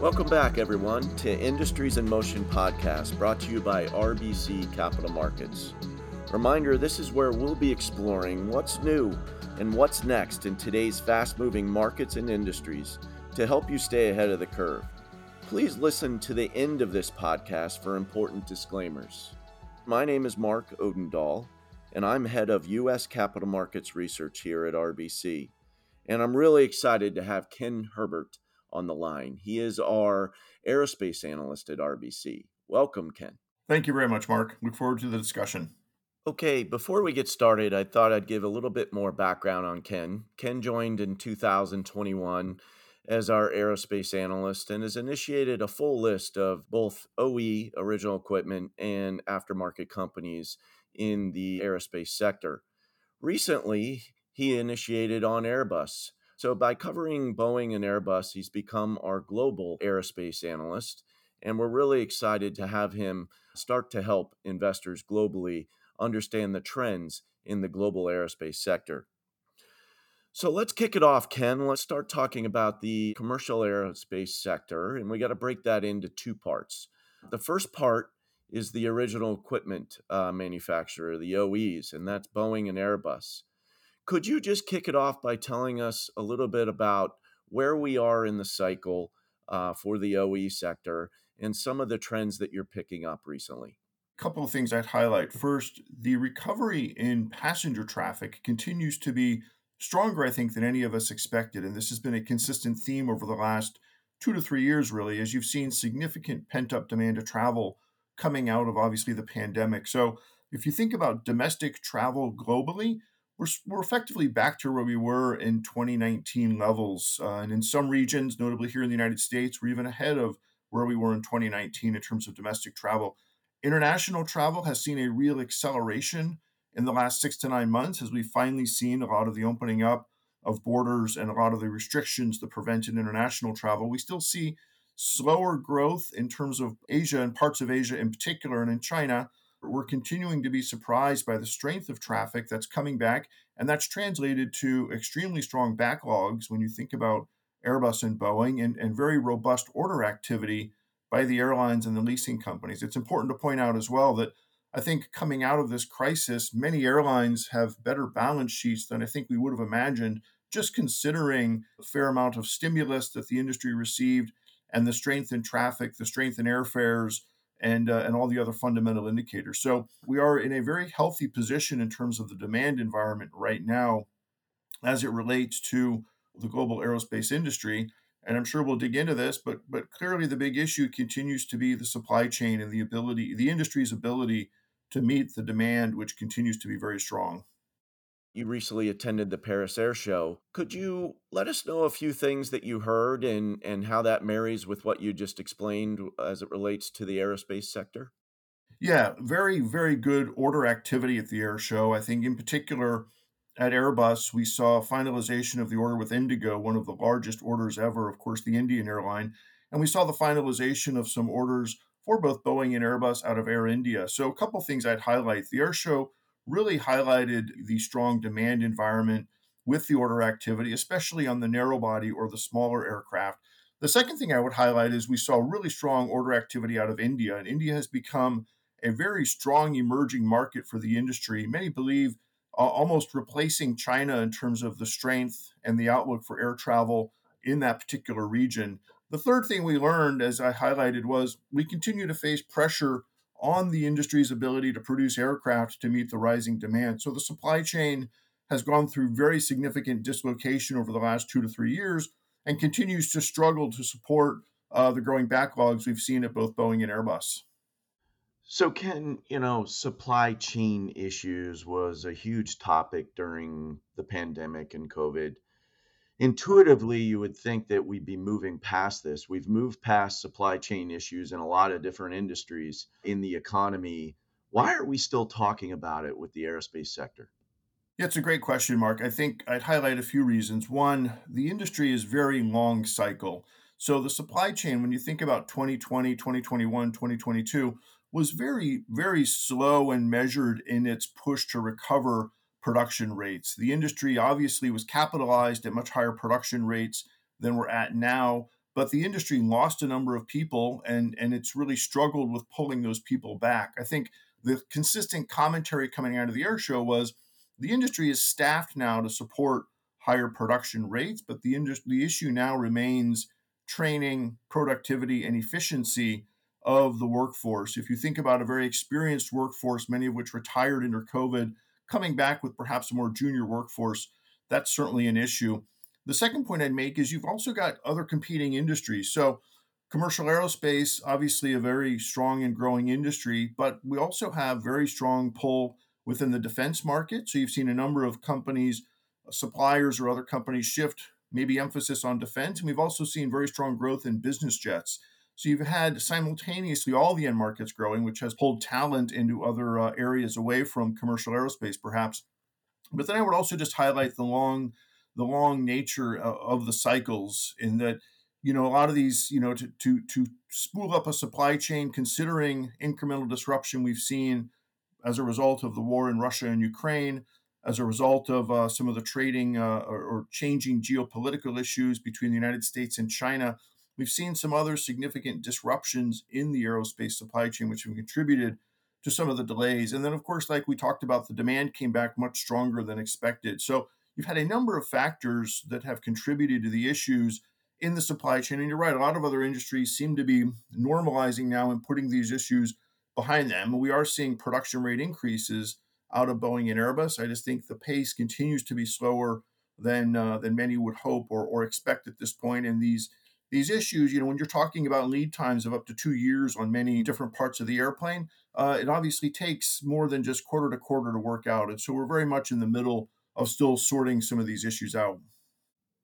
Welcome back, everyone, to Industries in Motion podcast brought to you by RBC Capital Markets. Reminder this is where we'll be exploring what's new and what's next in today's fast moving markets and industries to help you stay ahead of the curve. Please listen to the end of this podcast for important disclaimers. My name is Mark Odendahl, and I'm head of U.S. Capital Markets Research here at RBC. And I'm really excited to have Ken Herbert on the line. He is our aerospace analyst at RBC. Welcome, Ken. Thank you very much, Mark. Look forward to the discussion. Okay, before we get started, I thought I'd give a little bit more background on Ken. Ken joined in 2021 as our aerospace analyst and has initiated a full list of both OE, original equipment, and aftermarket companies in the aerospace sector. Recently, he initiated on Airbus, so, by covering Boeing and Airbus, he's become our global aerospace analyst. And we're really excited to have him start to help investors globally understand the trends in the global aerospace sector. So let's kick it off, Ken. Let's start talking about the commercial aerospace sector, and we got to break that into two parts. The first part is the original equipment uh, manufacturer, the OEs, and that's Boeing and Airbus. Could you just kick it off by telling us a little bit about where we are in the cycle uh, for the OE sector and some of the trends that you're picking up recently? A couple of things I'd highlight. First, the recovery in passenger traffic continues to be stronger, I think, than any of us expected. And this has been a consistent theme over the last two to three years, really, as you've seen significant pent up demand to travel coming out of obviously the pandemic. So, if you think about domestic travel globally, we're, we're effectively back to where we were in 2019 levels. Uh, and in some regions, notably here in the United States, we're even ahead of where we were in 2019 in terms of domestic travel. International travel has seen a real acceleration in the last six to nine months as we've finally seen a lot of the opening up of borders and a lot of the restrictions that prevented international travel. We still see slower growth in terms of Asia and parts of Asia in particular, and in China we're continuing to be surprised by the strength of traffic that's coming back. And that's translated to extremely strong backlogs when you think about Airbus and Boeing and, and very robust order activity by the airlines and the leasing companies. It's important to point out as well that I think coming out of this crisis, many airlines have better balance sheets than I think we would have imagined, just considering the fair amount of stimulus that the industry received and the strength in traffic, the strength in airfares, and uh, and all the other fundamental indicators. So we are in a very healthy position in terms of the demand environment right now, as it relates to the global aerospace industry. And I'm sure we'll dig into this, but but clearly the big issue continues to be the supply chain and the ability, the industry's ability to meet the demand, which continues to be very strong. You recently attended the Paris Air Show. Could you let us know a few things that you heard and, and how that marries with what you just explained as it relates to the aerospace sector? Yeah, very, very good order activity at the air show. I think, in particular, at Airbus, we saw finalization of the order with Indigo, one of the largest orders ever, of course, the Indian airline. And we saw the finalization of some orders for both Boeing and Airbus out of Air India. So, a couple things I'd highlight. The air show really highlighted the strong demand environment with the order activity, especially on the narrow body or the smaller aircraft. The second thing I would highlight is we saw really strong order activity out of India, and India has become a very strong emerging market for the industry. Many believe uh, almost replacing China in terms of the strength and the outlook for air travel in that particular region. The third thing we learned, as I highlighted, was we continue to face pressure on the industry's ability to produce aircraft to meet the rising demand. So the supply chain has gone through very significant dislocation over the last two to three years and continues to struggle to support uh, the growing backlogs we've seen at both Boeing and Airbus. So, Ken, you know, supply chain issues was a huge topic during the pandemic and COVID intuitively you would think that we'd be moving past this we've moved past supply chain issues in a lot of different industries in the economy why are we still talking about it with the aerospace sector yeah, it's a great question, Mark. I think I'd highlight a few reasons. One, the industry is very long cycle. So the supply chain, when you think about 2020, 2021, 2022, was very, very slow and measured in its push to recover production rates. The industry obviously was capitalized at much higher production rates than we're at now, but the industry lost a number of people and, and it's really struggled with pulling those people back. I think the consistent commentary coming out of the air show was the industry is staffed now to support higher production rates, but the, industry, the issue now remains training, productivity, and efficiency of the workforce. If you think about a very experienced workforce, many of which retired under COVID, coming back with perhaps a more junior workforce, that's certainly an issue. The second point I'd make is you've also got other competing industries. So, commercial aerospace, obviously a very strong and growing industry, but we also have very strong pull within the defense market. So, you've seen a number of companies, suppliers, or other companies shift maybe emphasis on defense. And we've also seen very strong growth in business jets. So you've had simultaneously all the end markets growing, which has pulled talent into other uh, areas away from commercial aerospace, perhaps. But then I would also just highlight the long, the long nature uh, of the cycles in that, you know, a lot of these, you know, to to to spool up a supply chain, considering incremental disruption we've seen as a result of the war in Russia and Ukraine, as a result of uh, some of the trading uh, or, or, changing geopolitical issues between the United States and China, we've seen some other significant disruptions in the aerospace supply chain, which have contributed to some of the delays. And then, of course, like we talked about, the demand came back much stronger than expected. So you've had a number of factors that have contributed to the issues in the supply chain. And you're right, a lot of other industries seem to be normalizing now and putting these issues behind them. We are seeing production rate increases out of Boeing and Airbus. I just think the pace continues to be slower than uh, than many would hope or, or expect at this point. And these these issues, you know, when you're talking about lead times of up to two years on many different parts of the airplane, uh, it obviously takes more than just quarter to quarter to work out. And so we're very much in the middle of still sorting some of these issues out.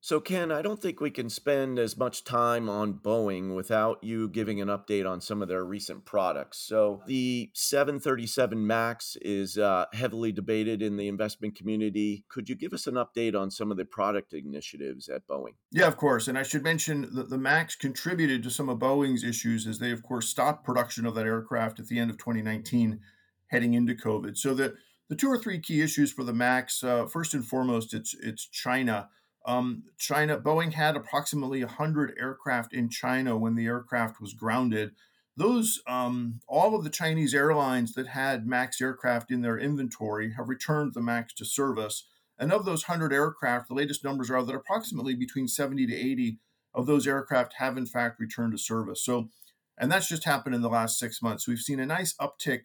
So, Ken, I don't think we can spend as much time on Boeing without you giving an update on some of their recent products. So, the 737 MAX is uh, heavily debated in the investment community. Could you give us an update on some of the product initiatives at Boeing? Yeah, of course. And I should mention that the MAX contributed to some of Boeing's issues as they, of course, stopped production of that aircraft at the end of 2019, heading into COVID. So, the the two or three key issues for the MAX, uh, first and foremost, it's it's China. Um, China, Boeing had approximately 100 aircraft in China when the aircraft was grounded. Those, um, all of the Chinese airlines that had MAX aircraft in their inventory have returned the MAX to service. And of those 100 aircraft, the latest numbers are that approximately between 70 to 80 of those aircraft have in fact returned to service. So, and that's just happened in the last six months. We've seen a nice uptick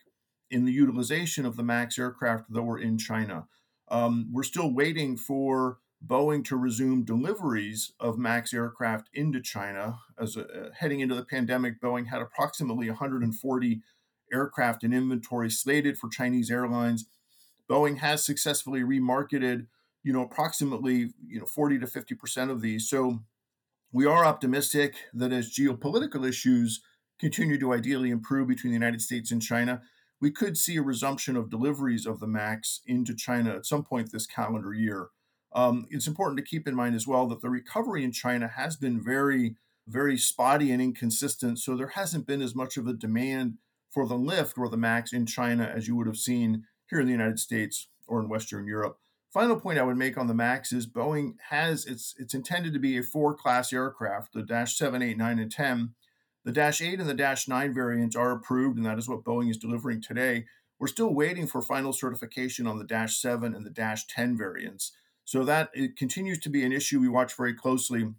in the utilization of the MAX aircraft that were in China. Um, we're still waiting for Boeing to resume deliveries of MAX aircraft into China. As a, uh, heading into the pandemic, Boeing had approximately 140 aircraft in inventory slated for Chinese airlines. Boeing has successfully remarketed, you know, approximately you know 40 to 50 percent of these. So we are optimistic that as geopolitical issues continue to ideally improve between the United States and China, we could see a resumption of deliveries of the MAX into China at some point this calendar year. Um, it's important to keep in mind as well that the recovery in China has been very, very spotty and inconsistent. So there hasn't been as much of a demand for the lift or the max in China as you would have seen here in the United States or in Western Europe. Final point I would make on the Max is Boeing has it's it's intended to be a four class aircraft, the Dash 7, 8, 9, and 10. The Dash 8 and the Dash 9 variants are approved, and that is what Boeing is delivering today. We're still waiting for final certification on the Dash 7 and the Dash 10 variants. So that it continues to be an issue we watch very closely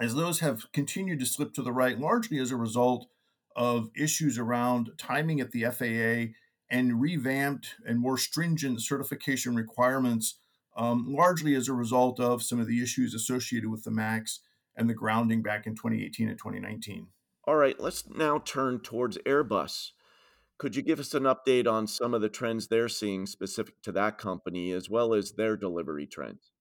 as those have continued to slip to the right, largely as a result of issues around timing at the FAA and revamped and more stringent certification requirements, um, largely as a result of some of the issues associated with the MAX and the grounding back in 2018 and 2019. All right, let's now turn towards Airbus. Could you give us an update on some of the trends they're seeing specific to that company, as well as their delivery trends?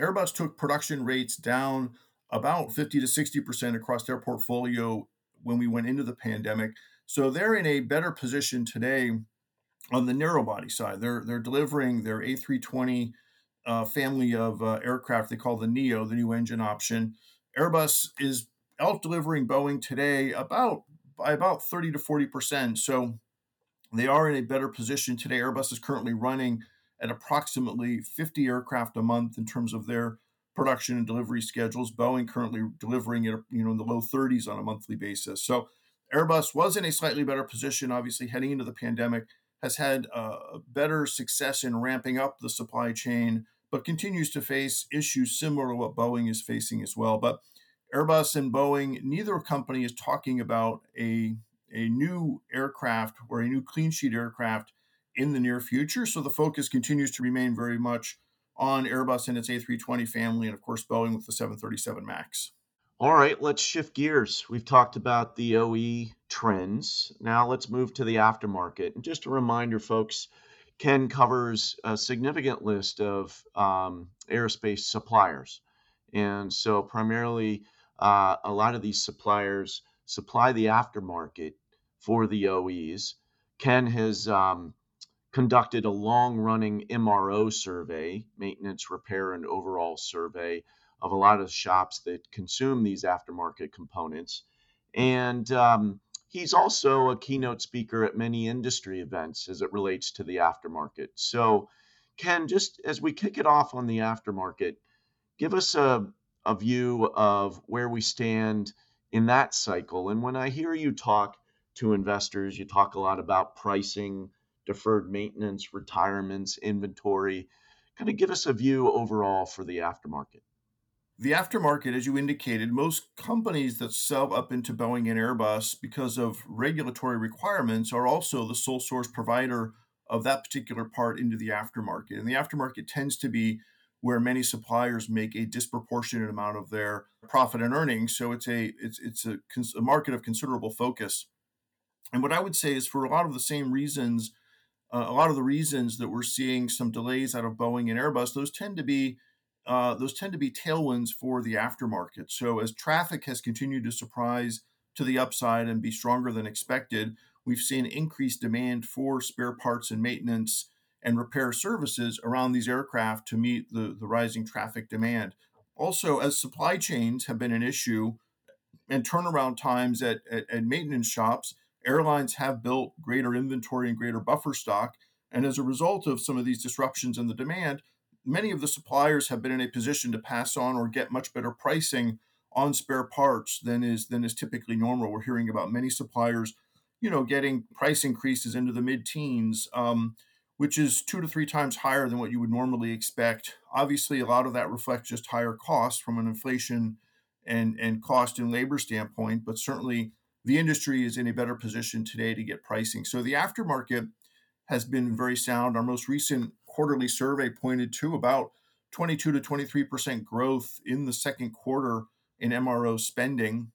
Airbus took production rates down about 50 to 60% across their portfolio when we went into the pandemic. So they're in a better position today on the narrow body side. They're they're delivering their A320 uh, family of uh, aircraft they call the Neo, the new engine option. Airbus is out delivering Boeing today about by about 30 to 40 percent. So they are in a better position today. Airbus is currently running at approximately 50 aircraft a month in terms of their production and delivery schedules. Boeing currently delivering it, you know, in the low 30s on a monthly basis. So Airbus was in a slightly better position, obviously heading into the pandemic, has had uh, better success in ramping up the supply chain, but continues to face issues similar to what Boeing is facing as well. But Airbus and Boeing, neither company is talking about a a new aircraft or a new clean sheet aircraft in the near future. So the focus continues to remain very much on Airbus and its A320 family, and of course, Boeing with the 737 MAX. All right, let's shift gears. We've talked about the OE trends. Now let's move to the aftermarket. And just a reminder, folks, Ken covers a significant list of um, aerospace suppliers. And so, primarily, uh, a lot of these suppliers supply the aftermarket for the OEs. Ken has um, conducted a long running MRO survey, maintenance, repair, and overhaul survey of a lot of shops that consume these aftermarket components. And um, he's also a keynote speaker at many industry events as it relates to the aftermarket. So, Ken, just as we kick it off on the aftermarket, give us a, a view of where we stand in that cycle. And when I hear you talk to investors, you talk a lot about pricing, deferred maintenance, retirements, inventory. Kind of give us a view overall for the aftermarket. The aftermarket, as you indicated, most companies that sell up into Boeing and Airbus because of regulatory requirements are also the sole source provider of that particular part into the aftermarket. And the aftermarket tends to be where many suppliers make a disproportionate amount of their profit and earnings. So it's a it's it's a, a market of considerable focus. And what I would say is for a lot of the same reasons, uh, a lot of the reasons that we're seeing some delays out of Boeing and Airbus, those tend to be uh, those tend to be tailwinds for the aftermarket. So as traffic has continued to surprise to the upside and be stronger than expected, we've seen increased demand for spare parts and maintenance and repair services around these aircraft to meet the, the rising traffic demand. Also, as supply chains have been an issue and turnaround times at, at, at maintenance shops, airlines have built greater inventory and greater buffer stock. And as a result of some of these disruptions in the demand, many of the suppliers have been in a position to pass on or get much better pricing on spare parts than is than is typically normal. We're hearing about many suppliers, you know, getting price increases into the mid-teens, um, which is two to three times higher than what you would normally expect. Obviously, a lot of that reflects just higher costs from an inflation and and cost and labor standpoint, but certainly the industry is in a better position today to get pricing. So the aftermarket has been very sound. Our most recent quarterly survey pointed to about 22 to 23 percent growth in the second quarter in MRO spending,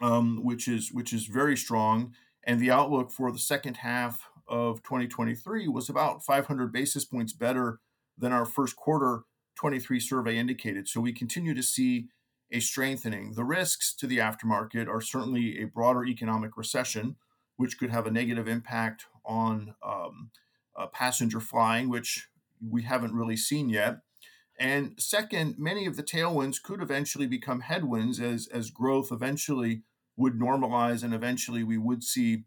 um, which is which is very strong. And the outlook for the second half of 2023 was about 500 basis points better than our first quarter 23 survey indicated. So we continue to see a strengthening. The risks to the aftermarket are certainly a broader economic recession, which could have a negative impact on um, uh, passenger flying, which we haven't really seen yet. And second, many of the tailwinds could eventually become headwinds as as growth eventually would normalize, and eventually we would see,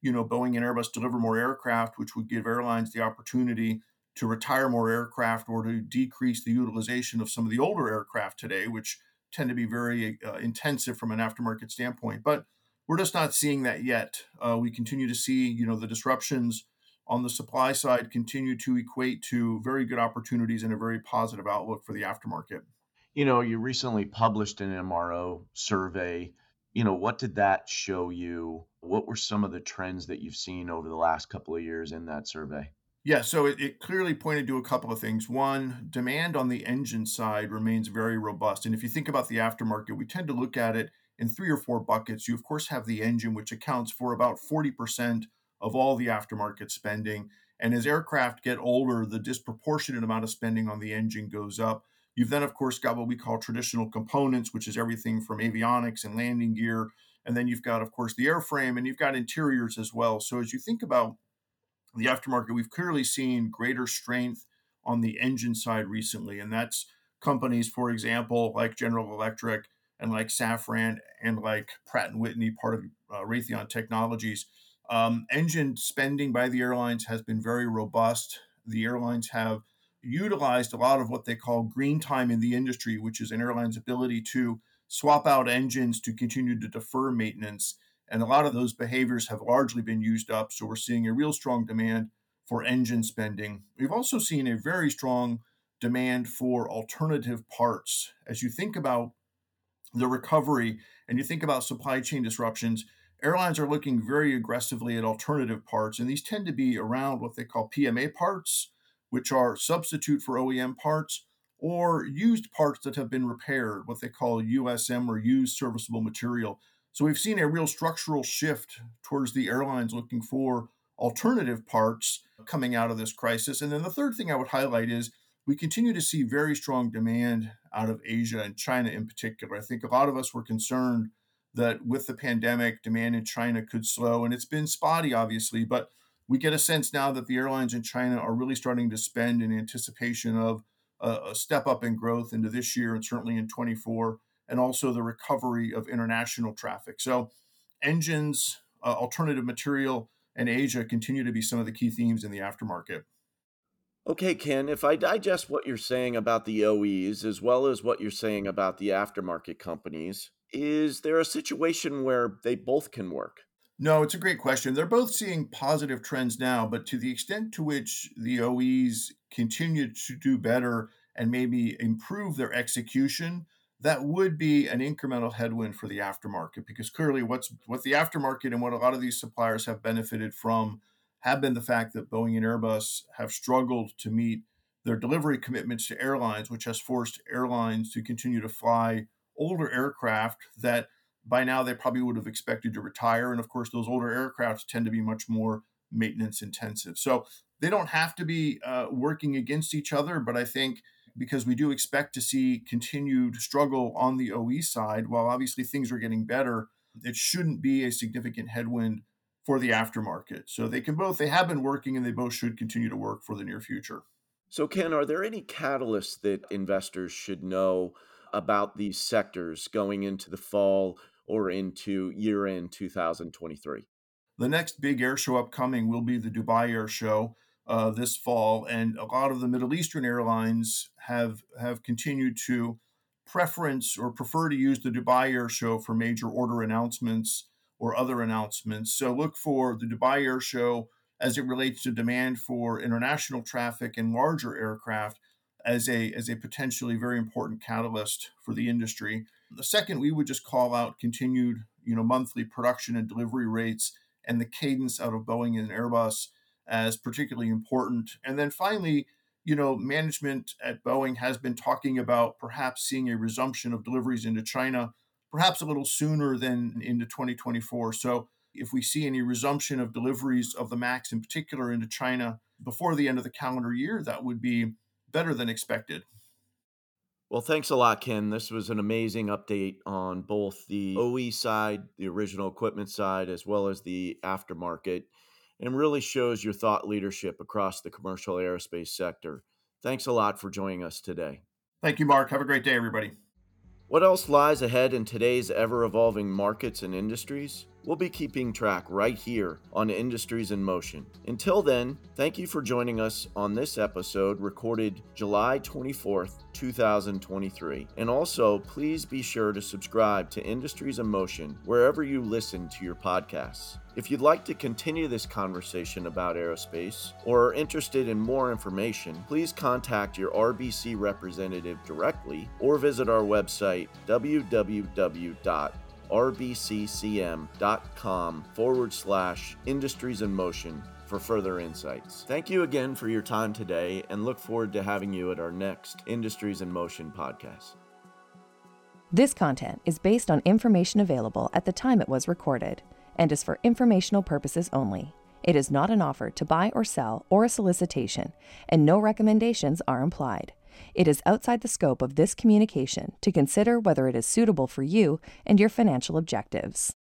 you know, Boeing and Airbus deliver more aircraft, which would give airlines the opportunity to retire more aircraft or to decrease the utilization of some of the older aircraft today, which tend to be very uh, intensive from an aftermarket standpoint. But we're just not seeing that yet. Uh, we continue to see, you know, the disruptions on the supply side continue to equate to very good opportunities and a very positive outlook for the aftermarket. You know, you recently published an MRO survey. You know, what did that show you? What were some of the trends that you've seen over the last couple of years in that survey? Yeah, so it, it, clearly pointed to a couple of things. One, demand on the engine side remains very robust. And if you think about the aftermarket, we tend to look at it in three or four buckets. You, of course, have the engine, which accounts for about 40% of all the aftermarket spending. And as aircraft get older, the disproportionate amount of spending on the engine goes up. You've then, of course, got what we call traditional components, which is everything from avionics and landing gear. And then you've got, of course, the airframe and you've got interiors as well. So as you think about the aftermarket, we've clearly seen greater strength on the engine side recently. And that's companies, for example, like General Electric and like Safran and like Pratt and Whitney, part of uh, Raytheon Technologies um, engine spending by the airlines has been very robust. The airlines have utilized a lot of what they call green time in the industry, which is an airline's ability to swap out engines to continue to defer maintenance. And a lot of those behaviors have largely been used up. So we're seeing a real strong demand for engine spending. We've also seen a very strong demand for alternative parts. As you think about the recovery and you think about supply chain disruptions, airlines are looking very aggressively at alternative parts. And these tend to be around what they call PMA parts, which are substitute for OEM parts, or used parts that have been repaired, what they call USM or used serviceable material. So we've seen a real structural shift towards the airlines looking for alternative parts coming out of this crisis. And then the third thing I would highlight is we continue to see very strong demand out of Asia and China in particular. I think a lot of us were concerned that with the pandemic, demand in China could slow, and it's been spotty, obviously, but we get a sense now that the airlines in China are really starting to spend in anticipation of a, step up in growth into this year and certainly in 24, and also the recovery of international traffic. So, engines, uh, alternative material, and Asia continue to be some of the key themes in the aftermarket. Okay, Ken, if I digest what you're saying about the OEs as well as what you're saying about the aftermarket companies, is there a situation where they both can work? No, it's a great question. They're both seeing positive trends now, but to the extent to which the OEs continue to do better and maybe improve their execution, that would be an incremental headwind for the aftermarket because clearly what's what the aftermarket and what a lot of these suppliers have benefited from have been the fact that Boeing and Airbus have struggled to meet their delivery commitments to airlines, which has forced airlines to continue to fly older aircraft that by now they probably would have expected to retire. And of course, those older aircraft tend to be much more maintenance intensive. So they don't have to be uh, working against each other, but I think because we do expect to see continued struggle on the OE side, while obviously things are getting better, it shouldn't be a significant headwind for the aftermarket. So they can both, they have been working and they both should continue to work for the near future. So, Ken, are there any catalysts that investors should know about these sectors going into the fall or into year end 2023? The next big air show upcoming will be the Dubai Air Show uh, this fall, and a lot of the Middle Eastern airlines have have continued to preference or prefer to use the Dubai Air Show for major order announcements or other announcements. So look for the Dubai Air Show as it relates to demand for international traffic and larger aircraft as a as a potentially very important catalyst for the industry. The second, we would just call out continued, you know, monthly production and delivery rates and the cadence out of Boeing and Airbus as particularly important. And then finally, you know, management at Boeing has been talking about perhaps seeing a resumption of deliveries into China, perhaps a little sooner than into 2024. So if we see any resumption of deliveries of the MAX in particular into China before the end of the calendar year, that would be better than expected. Well, thanks a lot, Ken. This was an amazing update on both the OE side, the original equipment side, as well as the aftermarket, and really shows your thought leadership across the commercial aerospace sector. Thanks a lot for joining us today. Thank you, Mark. Have a great day, everybody. What else lies ahead in today's ever evolving markets and industries? We'll be keeping track right here on Industries in Motion. Until then, thank you for joining us on this episode recorded July 24th, 2023. And also, please be sure to subscribe to Industries in Motion wherever you listen to your podcasts. If you'd like to continue this conversation about aerospace or are interested in more information, please contact your RBC representative directly or visit our website www rbccm.com forward slash industries in motion for further insights. Thank you again for your time today and look forward to having you at our next Industries in Motion podcast. This content is based on information available at the time it was recorded and is for informational purposes only. It is not an offer to buy or sell or a solicitation, and no recommendations are implied. It is outside the scope of this communication to consider whether it is suitable for you and your financial objectives.